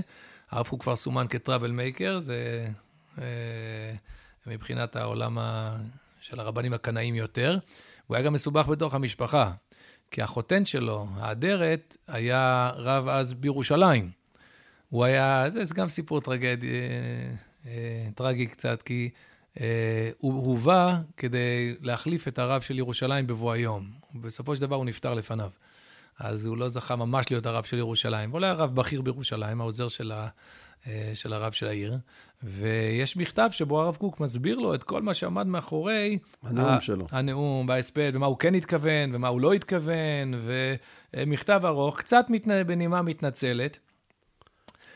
A: הרב קוק כבר סומן כטראבל מייקר, זה אה, מבחינת העולם של הרבנים הקנאים יותר. הוא היה גם מסובך בתוך המשפחה, כי החותן שלו, האדרת, היה רב אז בירושלים. הוא היה, זה, זה גם סיפור טרגדי, אה, טרגי קצת, כי הוא הובא כדי להחליף את הרב של ירושלים בבוא היום. בסופו של דבר הוא נפטר לפניו. אז הוא לא זכה ממש להיות הרב של ירושלים. הוא לא היה רב בכיר בירושלים, העוזר של, ה, אה, של הרב של העיר. ויש מכתב שבו הרב קוק מסביר לו את כל מה שעמד מאחורי...
B: הנאום ה- שלו.
A: הנאום בהספד, ומה הוא כן התכוון, ומה הוא לא התכוון, ומכתב ארוך, קצת מתנה, בנימה מתנצלת.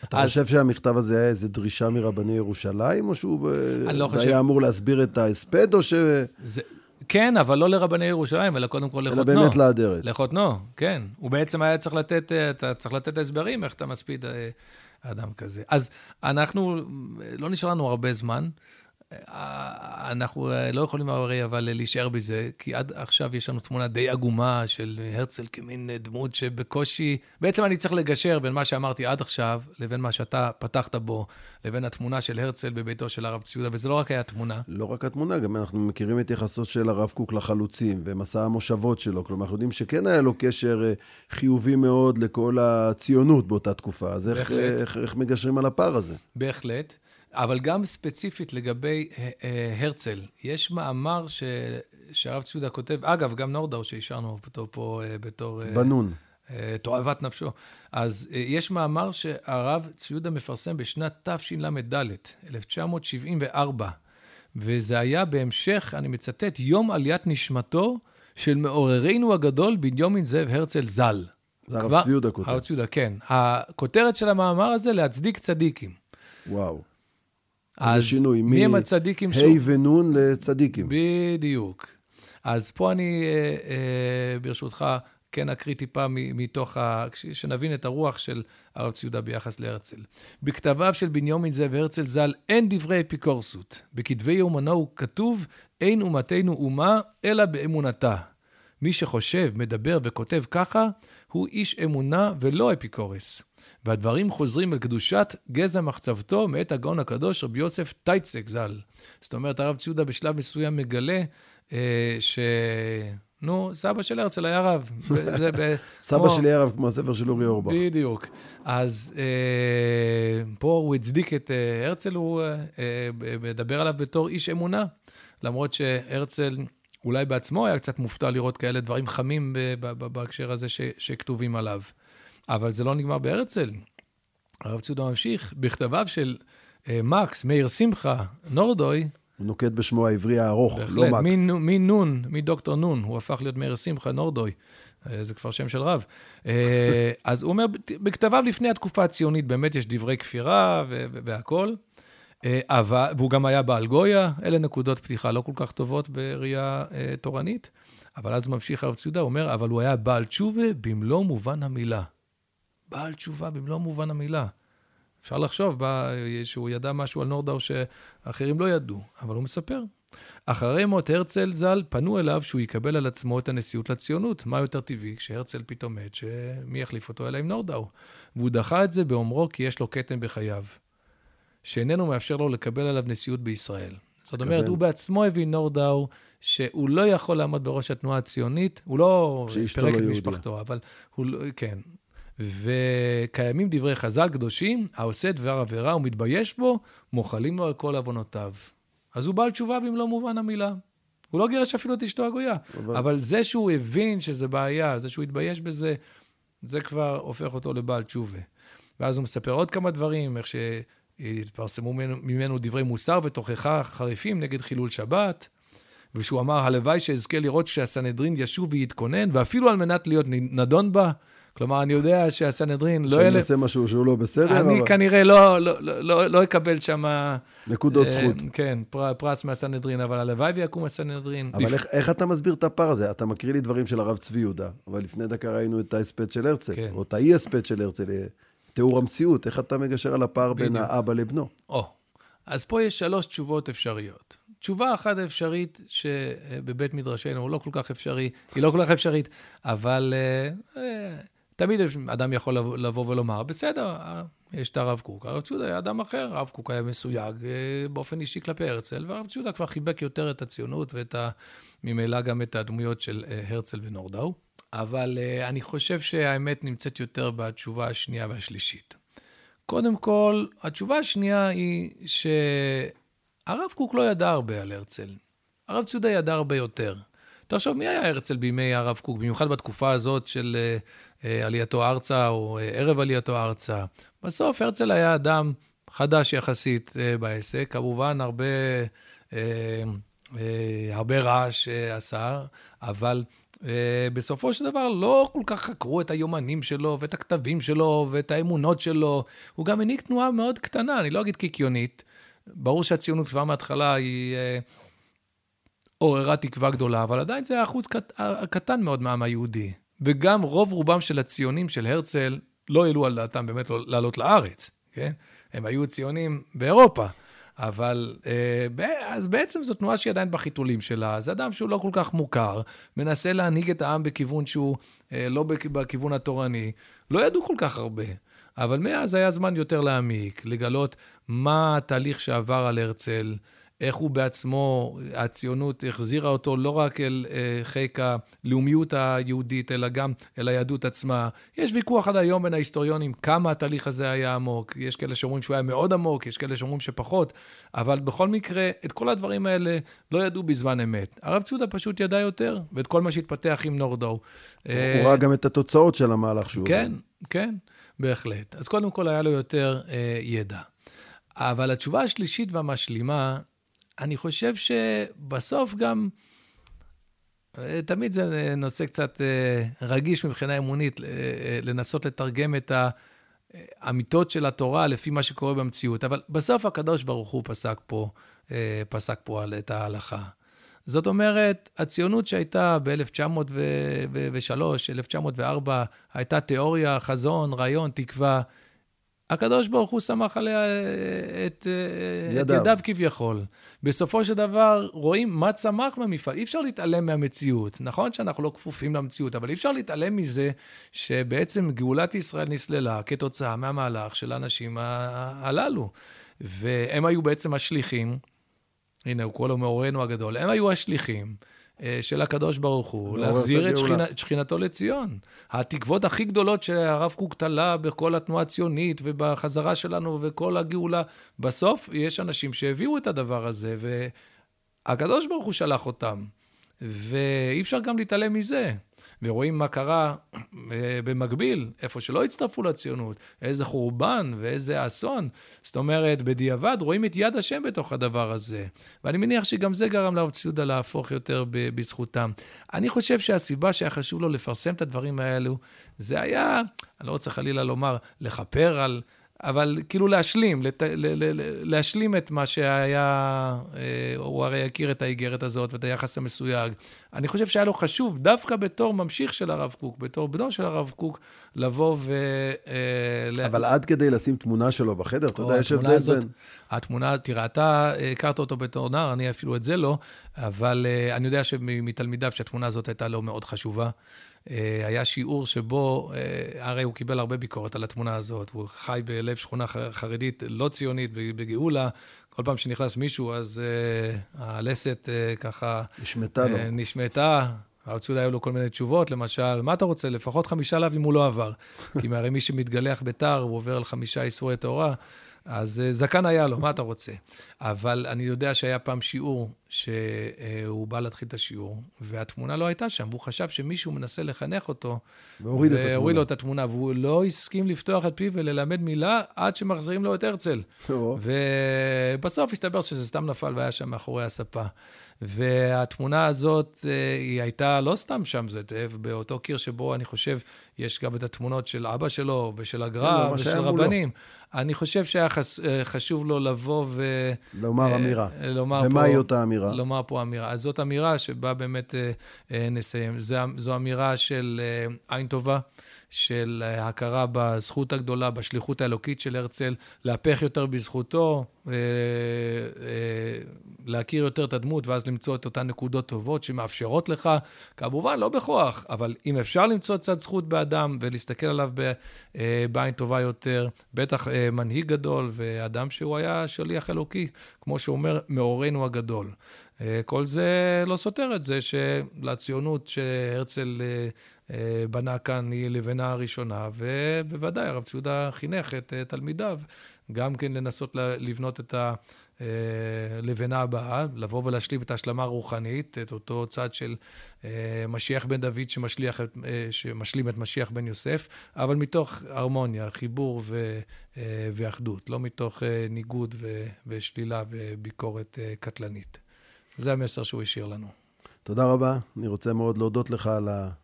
B: אתה אז... חושב שהמכתב הזה היה איזו דרישה מרבני ירושלים, או שהוא לא חושב... היה אמור להסביר את ההספד, או ש... זה...
A: כן, אבל לא לרבני ירושלים, אלא קודם כל לחותנו.
B: אלא באמת לאדרת.
A: לחותנו, כן. הוא בעצם היה צריך לתת, אה, אתה צריך לתת הסברים איך אתה מספיד אה, אדם כזה. אז אנחנו, לא נשאר לנו הרבה זמן. אנחנו אה, לא יכולים הרי אבל להישאר בזה, כי עד עכשיו יש לנו תמונה די עגומה של הרצל כמין דמות שבקושי... בעצם אני צריך לגשר בין מה שאמרתי עד עכשיו, לבין מה שאתה פתחת בו, לבין התמונה של הרצל בביתו של הרב ציודה, וזה לא רק היה תמונה.
B: לא רק התמונה, גם אנחנו מכירים את יחסו של הרב קוק לחלוצים, ומסע המושבות שלו. כלומר, אנחנו יודעים שכן היה לו קשר אה, חיובי מאוד לכל הציונות באותה תקופה. אז איך, איך, איך מגשרים על הפער הזה?
A: בהחלט. אבל גם ספציפית לגבי אה, אה, הרצל, יש מאמר ש... שהרב ציודה כותב, אגב, גם נורדאו שהשארנו אותו פה אה, בתור...
B: בנון.
A: תועבת נפשו. אז יש מאמר שהרב ציודה מפרסם בשנת תשל"ד, 1974, וזה היה בהמשך, אני מצטט, יום עליית נשמתו של מעוררנו הגדול בנימין זאב הרצל ז"ל.
B: זה הרב ציודה כותב.
A: הרב ציודה, כן. הכותרת של המאמר הזה, להצדיק צדיקים.
B: וואו.
A: אז
B: שינוי,
A: מי הם הצדיקים?
B: ה' ונ' לצדיקים.
A: בדיוק. אז פה אני, אה, אה, ברשותך, כן אקריא טיפה מתוך, ה... שנבין את הרוח של הרב ציודה ביחס להרצל. בכתביו של בנימין זאב הרצל ז"ל אין דברי אפיקורסות. בכתבי יומנו כתוב, אין אומתנו אומה, אלא באמונתה. מי שחושב, מדבר וכותב ככה, הוא איש אמונה ולא אפיקורס. והדברים חוזרים אל קדושת גזע מחצבתו מאת הגאון הקדוש רבי יוסף טייצק ז"ל. זאת אומרת, הרב ציודה בשלב מסוים מגלה אה, ש... נו, סבא של הרצל היה רב. [laughs]
B: ב... סבא כמו... שלי היה רב כמו הספר של אורי אורבך.
A: בדיוק. אז אה, פה הוא הצדיק את אה, הרצל, הוא אה, אה, מדבר עליו בתור איש אמונה, למרות שהרצל אולי בעצמו היה קצת מופתע לראות כאלה דברים חמים בהקשר הזה ש, שכתובים עליו. אבל זה לא נגמר בהרצל. הרב ציודה ממשיך, בכתביו של אה, מקס, מאיר שמחה, נורדוי,
B: הוא נוקט בשמו העברי הארוך, לא בהחלט, לא מקס.
A: מנון, מדוקטור נון, הוא הפך להיות מאיר שמחה, נורדוי. אה, זה כבר שם של רב. אה, [laughs] אז הוא אומר, בכתביו לפני התקופה הציונית באמת יש דברי כפירה והכול, אה, אבל, והוא גם היה בעל גויה, אלה נקודות פתיחה לא כל כך טובות בראייה תורנית, אבל אז ממשיך הרב ציודה, הוא אומר, אבל הוא היה בעל תשובה במלוא מובן המילה. בעל תשובה במלוא מובן המילה. אפשר לחשוב בא, שהוא ידע משהו על נורדאו שאחרים לא ידעו, אבל הוא מספר. אחרי מות הרצל ז"ל, פנו אליו שהוא יקבל על עצמו את הנשיאות לציונות. מה יותר טבעי כשהרצל פתאום מת, שמי יחליף אותו אלא עם נורדאו? והוא דחה את זה באומרו כי יש לו כתם בחייו, שאיננו מאפשר לו לקבל עליו נשיאות בישראל. זאת אומרת, הוא בעצמו הבין, נורדאו, שהוא לא יכול לעמוד בראש התנועה הציונית, הוא לא פירק לא את משפחתו, אבל הוא לא, כן. וקיימים דברי חז"ל קדושים, העושה דבר עבירה ומתבייש בו, מוחלים לו על כל עוונותיו. אז הוא בעל תשובה במלוא מובן המילה. הוא לא גירש אפילו את אשתו הגויה. אבל... אבל זה שהוא הבין שזה בעיה, זה שהוא התבייש בזה, זה כבר הופך אותו לבעל תשובה. ואז הוא מספר עוד כמה דברים, איך שהתפרסמו ממנו, ממנו דברי מוסר ותוכחה חריפים נגד חילול שבת, ושהוא אמר, הלוואי שאזכה לראות שהסנהדרין ישוב ויתכונן, ואפילו על מנת להיות נדון בה, כלומר, אני יודע שהסנהדרין לא...
B: שאני אעשה משהו שהוא לא בסדר,
A: אני אבל... כנראה לא, לא, לא, לא, לא אקבל שם...
B: נקודות אה, זכות.
A: כן, פר, פרס מהסנהדרין, אבל הלוואי ויקום הסנהדרין.
B: אבל לפ... איך, איך אתה מסביר את הפער הזה? אתה מקריא לי דברים של הרב צבי יהודה, אבל לפני דקה ראינו את ההספד של הרצל, כן. או את האי-הספד של הרצל, אה, תיאור המציאות. איך אתה מגשר על הפער בדיוק. בין האבא לבנו?
A: או, אז פה יש שלוש תשובות אפשריות. תשובה אחת אפשרית שבבית מדרשנו, לא כל כך אפשרי, היא לא כל כך אפשרית, אבל... אה, תמיד אדם יכול לבוא ולומר, בסדר, אה, יש את הרב קוק, הרב ציודה היה אדם אחר, הרב קוק היה מסויג אה, באופן אישי כלפי הרצל, והרב ציודה כבר חיבק יותר את הציונות ואת ה... ממילא גם את הדמויות של אה, הרצל ונורדאו. אבל אני חושב שהאמת נמצאת יותר בתשובה השנייה והשלישית. קודם כל, התשובה השנייה היא שהרב קוק לא ידע הרבה על הרצל. הרב ציודה ידע הרבה יותר. תחשוב, מי היה הרצל בימי הרב קוק, במיוחד בתקופה הזאת של עלייתו ארצה או אה, ערב עלייתו ארצה. בסוף הרצל היה אדם חדש יחסית אה, בעסק, כמובן הרבה, הרבה רעש עשה, אבל בסופו של דבר לא כל כך חקרו את היומנים שלו ואת הכתבים שלו ואת האמונות שלו. הוא גם הנהיג תנועה מאוד קטנה, אני לא אגיד קיקיונית. ברור שהציונות כבר מההתחלה היא עוררה תקווה גדולה, אבל עדיין זה אחוז קט, קטן מאוד מהעם היהודי. וגם רוב רובם של הציונים של הרצל לא העלו על דעתם באמת לא לעלות לארץ, כן? הם היו ציונים באירופה. אבל אה, אז בעצם זו תנועה שהיא עדיין בחיתולים שלה. זה אדם שהוא לא כל כך מוכר, מנסה להנהיג את העם בכיוון שהוא אה, לא בכיוון התורני. לא ידעו כל כך הרבה. אבל מאז היה זמן יותר להעמיק, לגלות מה התהליך שעבר על הרצל, איך הוא בעצמו, הציונות החזירה אותו לא רק אל אה, חיק הלאומיות היהודית, אלא גם אל היהדות עצמה. יש ויכוח עד היום בין ההיסטוריונים כמה התהליך הזה היה עמוק. יש כאלה שאומרים שהוא היה מאוד עמוק, יש כאלה שאומרים שפחות, אבל בכל מקרה, את כל הדברים האלה לא ידעו בזמן אמת. הרב צודה פשוט ידע יותר, ואת כל מה שהתפתח עם נורדו. הוא
B: אה, ראה גם את התוצאות של המהלך שהוא...
A: כן, כן, בהחלט. אז קודם כל היה לו יותר אה, ידע. אבל התשובה השלישית והמשלימה אני חושב שבסוף גם, אה, תמיד זה נושא קצת אה, רגיש מבחינה אמונית, אה, לנסות לתרגם את האמיתות של התורה לפי מה שקורה במציאות, אבל בסוף הקדוש ברוך הוא פסק פה, פסק פה את ההלכה. זאת אומרת, הציונות שהייתה ב-1903, 1904, הייתה תיאוריה, חזון, רעיון, תקווה. הקדוש ברוך הוא סמך עליה אה, את, אה, ידיו. את ידיו כביכול. בסופו של דבר, רואים מה צמח מהמפעל. אי אפשר להתעלם מהמציאות. נכון שאנחנו לא כפופים למציאות, אבל אי אפשר להתעלם מזה שבעצם גאולת ישראל נסללה כתוצאה מהמהלך של האנשים הללו. והם היו בעצם השליחים, הנה, הוא קורא לו מאורנו הגדול, הם היו השליחים. אה, של הקדוש ברוך הוא, להחזיר את, שכינה, שכינתו לציון. התקוות הכי גדולות שהרב קוק תלה בכל התנועה הציונית ובחזרה שלנו וכל הגאולה, בסוף יש אנשים שהביאו את הדבר הזה, והקדוש ברוך הוא שלח אותם. ואי אפשר גם להתעלם מזה. ורואים מה קרה אה, במקביל, איפה שלא הצטרפו לציונות, איזה חורבן ואיזה אסון. זאת אומרת, בדיעבד רואים את יד השם בתוך הדבר הזה. ואני מניח שגם זה גרם לרב ציודה להפוך יותר בזכותם. אני חושב שהסיבה שהיה חשוב לו לפרסם את הדברים האלו, זה היה, אני לא רוצה חלילה לומר, לכפר על... אבל כאילו להשלים, לת, ל, ל, להשלים את מה שהיה, אה, הוא הרי הכיר את האיגרת הזאת ואת היחס המסויג. אני חושב שהיה לו חשוב, דווקא בתור ממשיך של הרב קוק, בתור בנו של הרב קוק, לבוא ו...
B: אה, אבל עד כדי לשים תמונה שלו בחדר, אתה יודע, יש הבדל בין...
A: התמונה, תראה, אתה הכרת אותו בתור נער, אני אפילו את זה לא, אבל אה, אני יודע שמתלמידיו שהתמונה הזאת הייתה לו מאוד חשובה. אה, היה שיעור שבו, הרי הוא קיבל הרבה ביקורת על התמונה הזאת, הוא חי בלב שכונה חרדית לא ציונית, בגאולה, כל פעם שנכנס מישהו, אז uh, הלסת uh, ככה...
B: נשמטה לו.
A: נשמטה. הרצוי היו לו כל מיני תשובות, למשל, מה אתה רוצה? לפחות חמישה לאו אם הוא לא עבר. [laughs] כי הרי מי שמתגלח בתר, הוא עובר על חמישה איסורי תורה. אז זקן היה לו, מה אתה רוצה? אבל אני יודע שהיה פעם שיעור שהוא בא להתחיל את השיעור, והתמונה לא הייתה שם, והוא חשב שמישהו מנסה לחנך אותו.
B: והוריד את התמונה.
A: והוריד לו את התמונה, והוא לא הסכים לפתוח את פיו וללמד מילה עד שמחזירים לו את הרצל. ובסוף הסתבר שזה סתם נפל והיה שם מאחורי הספה. והתמונה הזאת, אה, היא הייתה לא סתם שם, זה באותו קיר שבו אני חושב, יש גם את התמונות של אבא שלו ושל הגר"א כן, ושל רבנים. אני חושב שהיה חס, אה, חשוב לו לבוא ו...
B: לומר אמירה. לומר ומהי אותה אמירה?
A: לומר פה אמירה. אז זאת אמירה שבה באמת נסיים. זו, זו אמירה של עין טובה. של אה, הכרה בזכות הגדולה, בשליחות האלוקית של הרצל, להפך יותר בזכותו, אה, אה, להכיר יותר את הדמות, ואז למצוא את אותן נקודות טובות שמאפשרות לך, כמובן, לא בכוח, אבל אם אפשר למצוא קצת זכות באדם ולהסתכל עליו בעין טובה יותר, בטח מנהיג גדול ואדם שהוא היה שליח אלוקי, כמו שאומר, מאורנו הגדול. כל זה לא סותר את זה שלציונות שהרצל בנה כאן היא לבנה הראשונה, ובוודאי הרב ציודה חינך את אה, תלמידיו גם כן לנסות לבנות את הלבנה אה, הבאה, לבוא ולהשלים את ההשלמה הרוחנית, את אותו צד של משיח בן דוד שמשליח, שמשלים את משיח בן יוסף, אבל מתוך הרמוניה, חיבור ו, ואחדות, לא מתוך ניגוד ושלילה וביקורת קטלנית. זה המסר שהוא השאיר לנו.
B: תודה רבה. אני רוצה מאוד להודות לך על ה...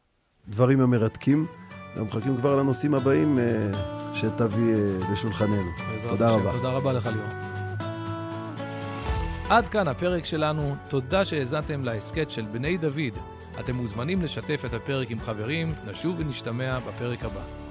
B: הדברים המרתקים. אנחנו מחכים כבר לנושאים הבאים אה, שתביא אה, לשולחננו. תודה רבה.
A: תודה רבה לך, ליאור. עד כאן הפרק שלנו. תודה שהאזנתם להסכת של בני דוד. אתם מוזמנים לשתף את הפרק עם חברים. נשוב ונשתמע בפרק הבא.